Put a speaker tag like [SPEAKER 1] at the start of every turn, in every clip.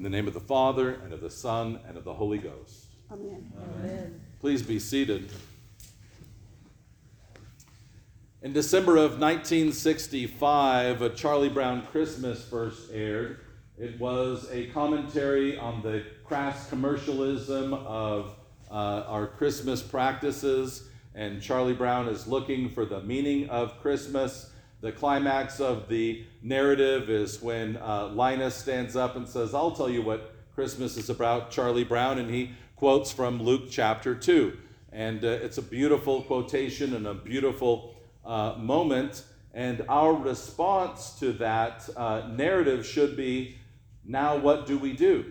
[SPEAKER 1] In the name of the Father, and of the Son, and of the Holy Ghost.
[SPEAKER 2] Amen.
[SPEAKER 3] Amen.
[SPEAKER 1] Please be seated. In December of 1965, a Charlie Brown Christmas first aired. It was a commentary on the crass commercialism of uh, our Christmas practices, and Charlie Brown is looking for the meaning of Christmas. The climax of the narrative is when uh, Linus stands up and says, I'll tell you what Christmas is about, Charlie Brown, and he quotes from Luke chapter 2. And uh, it's a beautiful quotation and a beautiful uh, moment. And our response to that uh, narrative should be now, what do we do?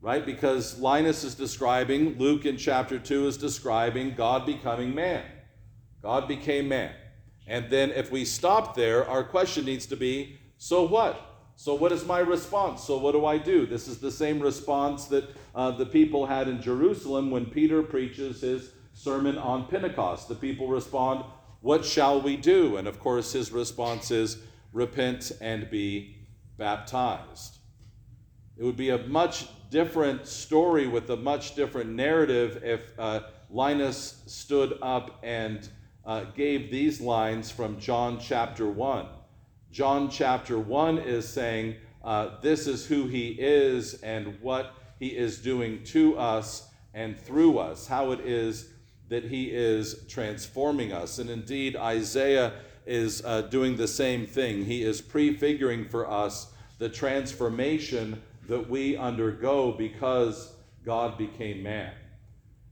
[SPEAKER 1] Right? Because Linus is describing, Luke in chapter 2 is describing God becoming man. God became man. And then if we stop there, our question needs to be so what? So, what is my response? So, what do I do? This is the same response that uh, the people had in Jerusalem when Peter preaches his sermon on Pentecost. The people respond, What shall we do? And of course, his response is, Repent and be baptized. It would be a much different story with a much different narrative if uh, Linus stood up and uh, gave these lines from John chapter 1. John chapter 1 is saying, uh, This is who he is and what he is doing to us and through us, how it is that he is transforming us. And indeed, Isaiah is uh, doing the same thing. He is prefiguring for us the transformation that we undergo because God became man.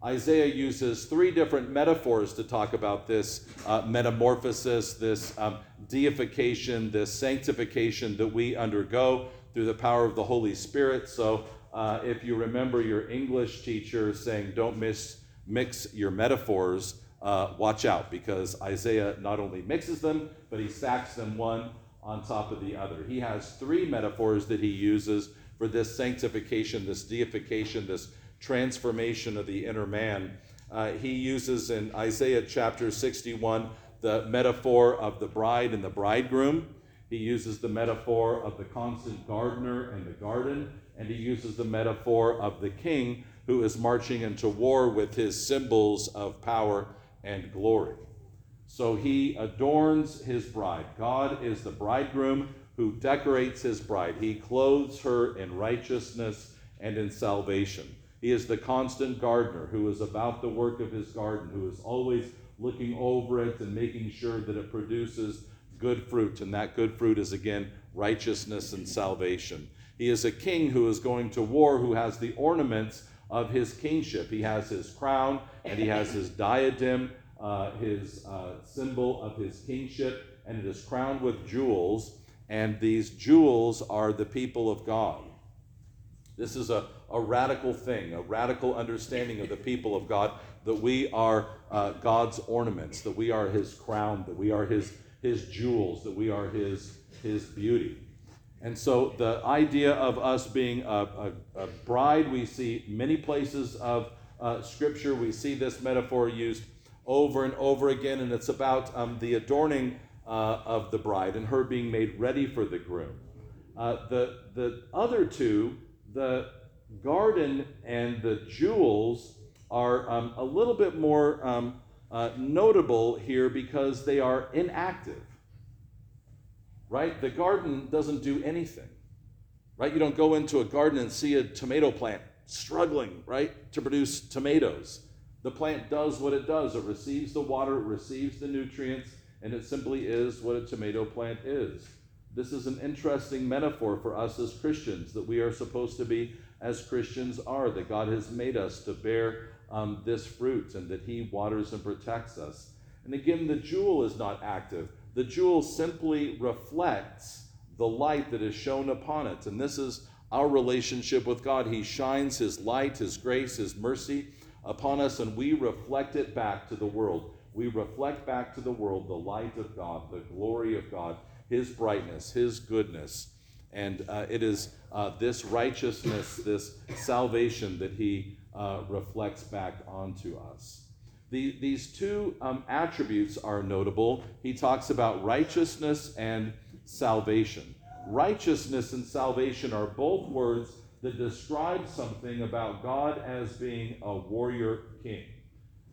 [SPEAKER 1] Isaiah uses three different metaphors to talk about this uh, metamorphosis, this um, deification, this sanctification that we undergo through the power of the Holy Spirit. So, uh, if you remember your English teacher saying, don't mix your metaphors, uh, watch out because Isaiah not only mixes them, but he stacks them one on top of the other. He has three metaphors that he uses for this sanctification, this deification, this transformation of the inner man. Uh, he uses in Isaiah chapter 61 the metaphor of the bride and the bridegroom. He uses the metaphor of the constant gardener and the garden, and he uses the metaphor of the king who is marching into war with his symbols of power and glory. So he adorns his bride. God is the bridegroom who decorates his bride. He clothes her in righteousness and in salvation. He is the constant gardener who is about the work of his garden, who is always looking over it and making sure that it produces good fruit. And that good fruit is, again, righteousness and salvation. He is a king who is going to war, who has the ornaments of his kingship. He has his crown and he has his diadem, uh, his uh, symbol of his kingship, and it is crowned with jewels. And these jewels are the people of God. This is a, a radical thing, a radical understanding of the people of God that we are uh, God's ornaments, that we are his crown, that we are his, his jewels, that we are his, his beauty. And so the idea of us being a, a, a bride, we see many places of uh, Scripture. We see this metaphor used over and over again, and it's about um, the adorning uh, of the bride and her being made ready for the groom. Uh, the, the other two, the garden and the jewels, are um, a little bit more um, uh, notable here because they are inactive. Right? The garden doesn't do anything. Right? You don't go into a garden and see a tomato plant struggling, right, to produce tomatoes. The plant does what it does. It receives the water, it receives the nutrients, and it simply is what a tomato plant is. This is an interesting metaphor for us as Christians that we are supposed to be as Christians are, that God has made us to bear um, this fruit and that He waters and protects us. And again, the jewel is not active, the jewel simply reflects the light that is shown upon it. And this is our relationship with God. He shines His light, His grace, His mercy upon us, and we reflect it back to the world. We reflect back to the world the light of God, the glory of God, His brightness, His goodness. And uh, it is uh, this righteousness, this salvation that He uh, reflects back onto us. The, these two um, attributes are notable. He talks about righteousness and salvation. Righteousness and salvation are both words that describe something about God as being a warrior king.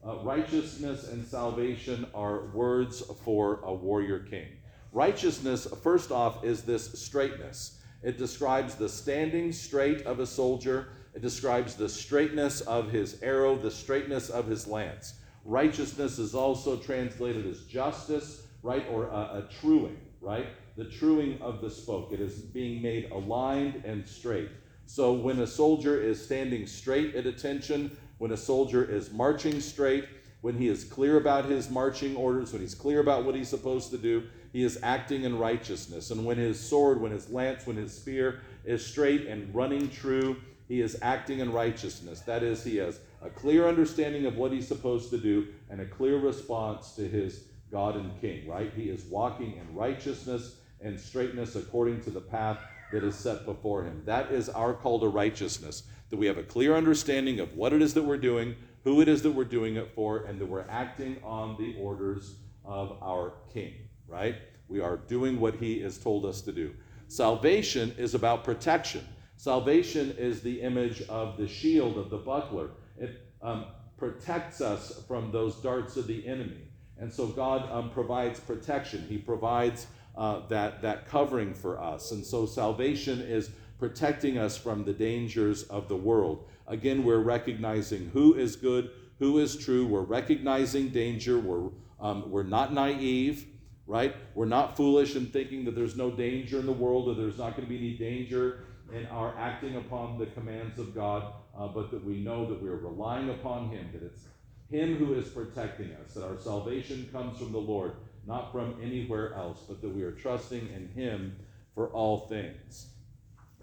[SPEAKER 1] Uh, righteousness and salvation are words for a warrior king. Righteousness, first off, is this straightness. It describes the standing straight of a soldier. It describes the straightness of his arrow, the straightness of his lance. Righteousness is also translated as justice, right, or a, a truing, right? The truing of the spoke. It is being made aligned and straight. So when a soldier is standing straight at attention, when a soldier is marching straight, when he is clear about his marching orders, when he's clear about what he's supposed to do, he is acting in righteousness. And when his sword, when his lance, when his spear is straight and running true, he is acting in righteousness. That is, he has a clear understanding of what he's supposed to do and a clear response to his God and King, right? He is walking in righteousness and straightness according to the path that is set before him. That is our call to righteousness, that we have a clear understanding of what it is that we're doing, who it is that we're doing it for, and that we're acting on the orders of our King, right? We are doing what he has told us to do. Salvation is about protection. Salvation is the image of the shield, of the buckler. It um, protects us from those darts of the enemy. And so God um, provides protection. He provides uh, that, that covering for us. And so salvation is protecting us from the dangers of the world. Again, we're recognizing who is good, who is true. We're recognizing danger. We're, um, we're not naive, right? We're not foolish in thinking that there's no danger in the world or there's not going to be any danger in our acting upon the commands of God, uh, but that we know that we're relying upon Him, that it's Him who is protecting us, that our salvation comes from the Lord, not from anywhere else, but that we are trusting in Him for all things.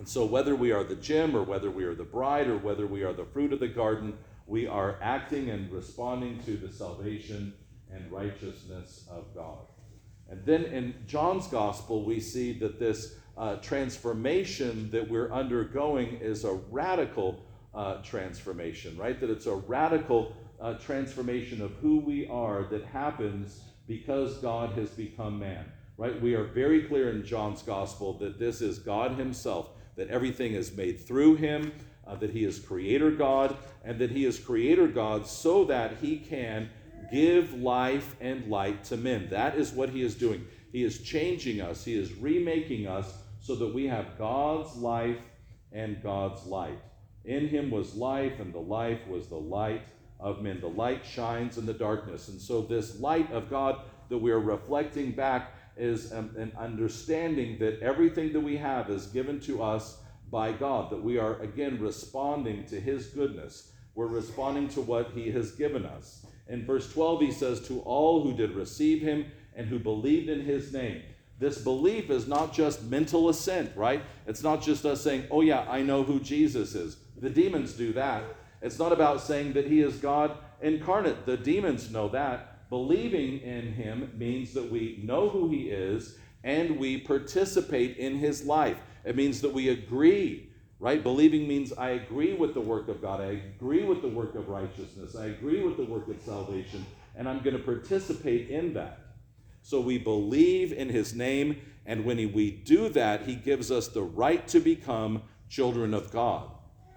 [SPEAKER 1] And so, whether we are the gem, or whether we are the bride, or whether we are the fruit of the garden, we are acting and responding to the salvation and righteousness of God. And then in John's gospel, we see that this uh, transformation that we're undergoing is a radical uh, transformation, right? That it's a radical uh, transformation of who we are that happens because God has become man, right? We are very clear in John's gospel that this is God Himself, that everything is made through Him, uh, that He is Creator God, and that He is Creator God so that He can give life and light to men. That is what He is doing. He is changing us, He is remaking us so that we have God's life and God's light. In him was life, and the life was the light of men. The light shines in the darkness. And so, this light of God that we are reflecting back is an understanding that everything that we have is given to us by God, that we are again responding to his goodness. We're responding to what he has given us. In verse 12, he says, To all who did receive him and who believed in his name. This belief is not just mental assent, right? It's not just us saying, oh, yeah, I know who Jesus is. The demons do that. It's not about saying that he is God incarnate. The demons know that. Believing in him means that we know who he is and we participate in his life. It means that we agree, right? Believing means I agree with the work of God. I agree with the work of righteousness. I agree with the work of salvation, and I'm going to participate in that. So we believe in his name, and when we do that, he gives us the right to become children of God.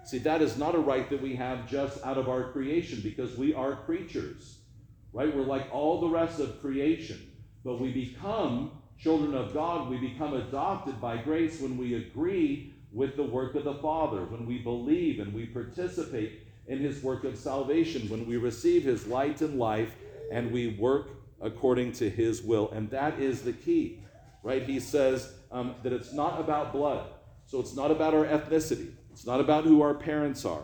[SPEAKER 1] See, that is not a right that we have just out of our creation because we are creatures, right? We're like all the rest of creation, but we become children of God. We become adopted by grace when we agree with the work of the Father, when we believe and we participate in his work of salvation, when we receive his light and life and we work according to his will. And that is the key, right? He says um, that it's not about blood. So it's not about our ethnicity. It's not about who our parents are,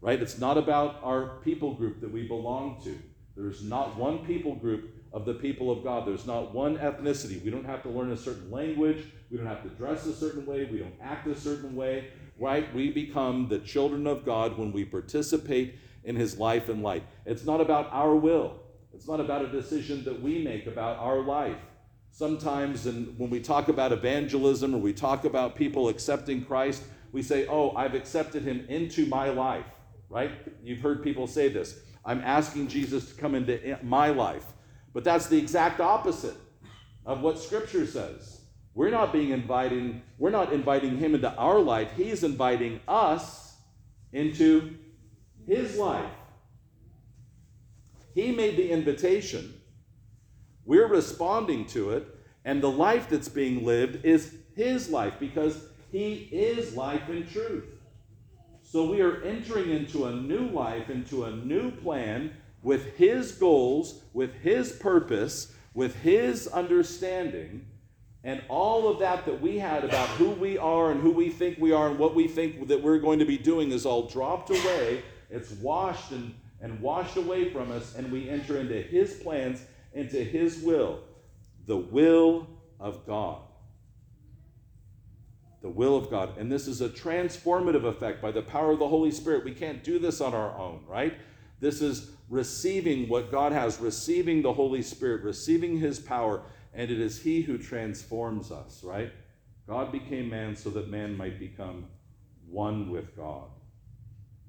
[SPEAKER 1] right? It's not about our people group that we belong to. There's not one people group of the people of God. There's not one ethnicity. We don't have to learn a certain language. We don't have to dress a certain way. We don't act a certain way, right? We become the children of God when we participate in his life and light. It's not about our will. It's not about a decision that we make about our life. Sometimes, and when we talk about evangelism or we talk about people accepting Christ, we say, Oh, I've accepted him into my life, right? You've heard people say this. I'm asking Jesus to come into my life. But that's the exact opposite of what Scripture says. We're not being inviting, we're not inviting him into our life. He's inviting us into his life. He made the invitation. We're responding to it, and the life that's being lived is his life because he is life and truth. So we are entering into a new life, into a new plan with his goals, with his purpose, with his understanding. And all of that that we had about who we are and who we think we are and what we think that we're going to be doing is all dropped away. It's washed and, and washed away from us, and we enter into His plans, into His will. The will of God. The will of God. And this is a transformative effect by the power of the Holy Spirit. We can't do this on our own, right? This is receiving what God has, receiving the Holy Spirit, receiving His power and it is He who transforms us, right? God became man so that man might become one with God.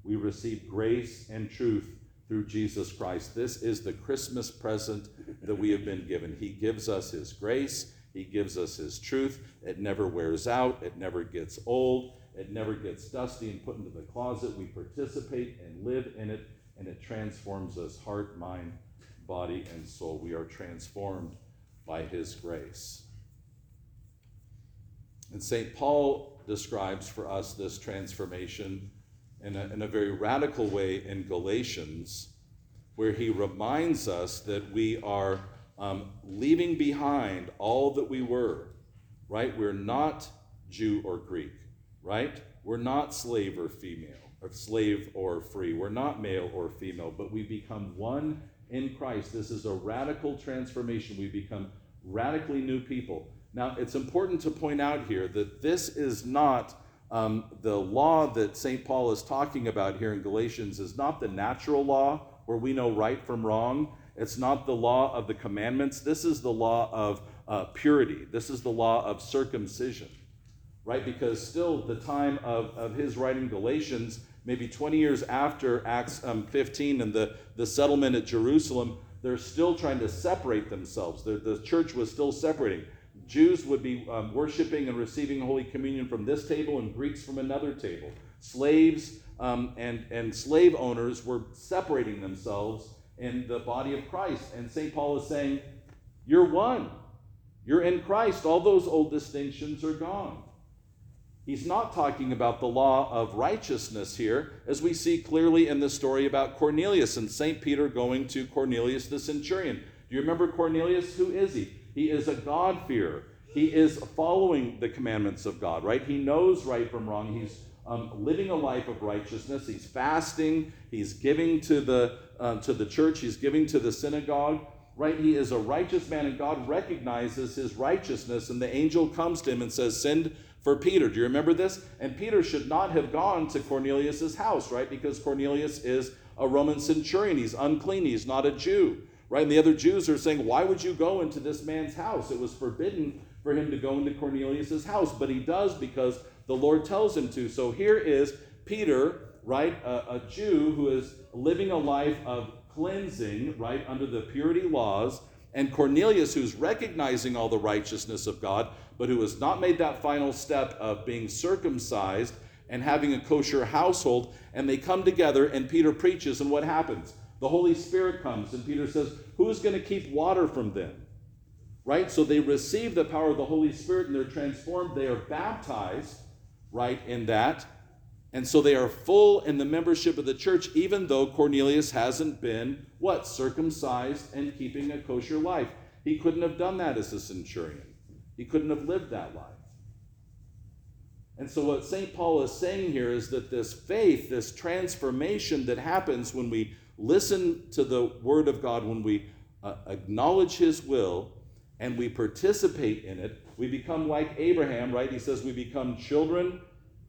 [SPEAKER 1] We receive grace and truth through Jesus Christ. This is the Christmas present that we have been given. He gives us His grace, He gives us His truth. It never wears out, it never gets old, it never gets dusty and put into the closet. We participate and live in it, and it transforms us heart, mind, body, and soul. We are transformed by his grace. And St. Paul describes for us this transformation in a, in a very radical way in Galatians, where he reminds us that we are um, leaving behind all that we were, right? We're not Jew or Greek, right? We're not slave or female, or slave or free. We're not male or female, but we become one in Christ. This is a radical transformation. We become radically new people. Now, it's important to point out here that this is not um, the law that St. Paul is talking about here in Galatians, is not the natural law where we know right from wrong. It's not the law of the commandments. This is the law of uh, purity. This is the law of circumcision, right? Because still, the time of, of his writing Galatians, maybe 20 years after Acts um, 15 and the, the settlement at Jerusalem, they're still trying to separate themselves. The, the church was still separating. Jews would be um, worshiping and receiving Holy Communion from this table, and Greeks from another table. Slaves um, and, and slave owners were separating themselves in the body of Christ. And St. Paul is saying, You're one. You're in Christ. All those old distinctions are gone. He's not talking about the law of righteousness here, as we see clearly in the story about Cornelius and St. Peter going to Cornelius the centurion. Do you remember Cornelius? Who is he? He is a God-fearer. He is following the commandments of God, right? He knows right from wrong. He's um, living a life of righteousness. He's fasting. He's giving to the uh, to the church. He's giving to the synagogue. Right? He is a righteous man, and God recognizes his righteousness. And the angel comes to him and says, "Send for Peter. Do you remember this? And Peter should not have gone to Cornelius's house, right? Because Cornelius is a Roman centurion. He's unclean. He's not a Jew, right? And the other Jews are saying, Why would you go into this man's house? It was forbidden for him to go into Cornelius's house, but he does because the Lord tells him to. So here is Peter, right? A, a Jew who is living a life of cleansing, right, under the purity laws and Cornelius, who's recognizing all the righteousness of God, but who has not made that final step of being circumcised and having a kosher household, and they come together, and Peter preaches, and what happens? The Holy Spirit comes, and Peter says, Who's going to keep water from them? Right? So they receive the power of the Holy Spirit and they're transformed. They are baptized, right, in that. And so they are full in the membership of the church, even though Cornelius hasn't been what? Circumcised and keeping a kosher life. He couldn't have done that as a centurion, he couldn't have lived that life. And so, what St. Paul is saying here is that this faith, this transformation that happens when we listen to the Word of God, when we uh, acknowledge His will and we participate in it, we become like Abraham, right? He says we become children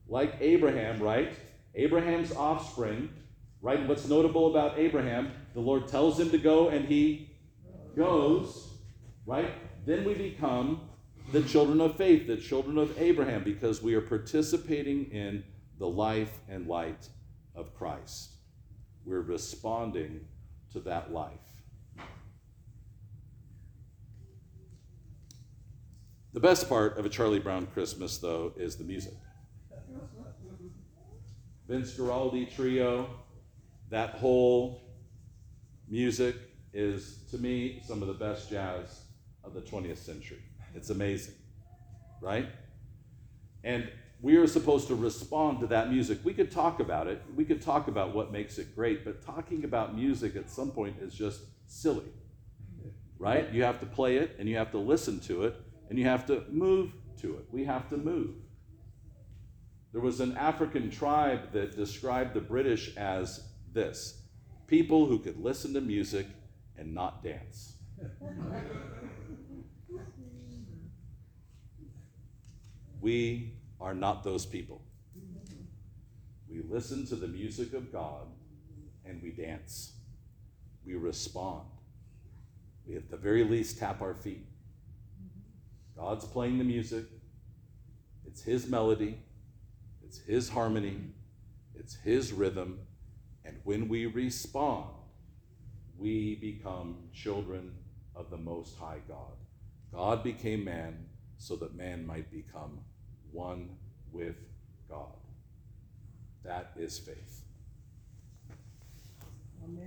[SPEAKER 1] like Abraham, right? Abraham's offspring, right? What's notable about Abraham, the Lord tells him to go and he goes, right? Then we become the children of faith, the children of Abraham, because we are participating in the life and light of Christ. We're responding to that life. The best part of a Charlie Brown Christmas, though, is the music. Vince Guaraldi Trio, that whole music is, to me, some of the best jazz of the 20th century. It's amazing, right? And we are supposed to respond to that music. We could talk about it, we could talk about what makes it great, but talking about music at some point is just silly, right? You have to play it and you have to listen to it and you have to move to it. We have to move. There was an African tribe that described the British as this people who could listen to music and not dance. we are not those people. We listen to the music of God and we dance. We respond. We, at the very least, tap our feet. God's playing the music, it's His melody, it's His harmony, it's His rhythm, and when we respond, we become children of the Most High God. God became man so that man might become one with God. That is faith.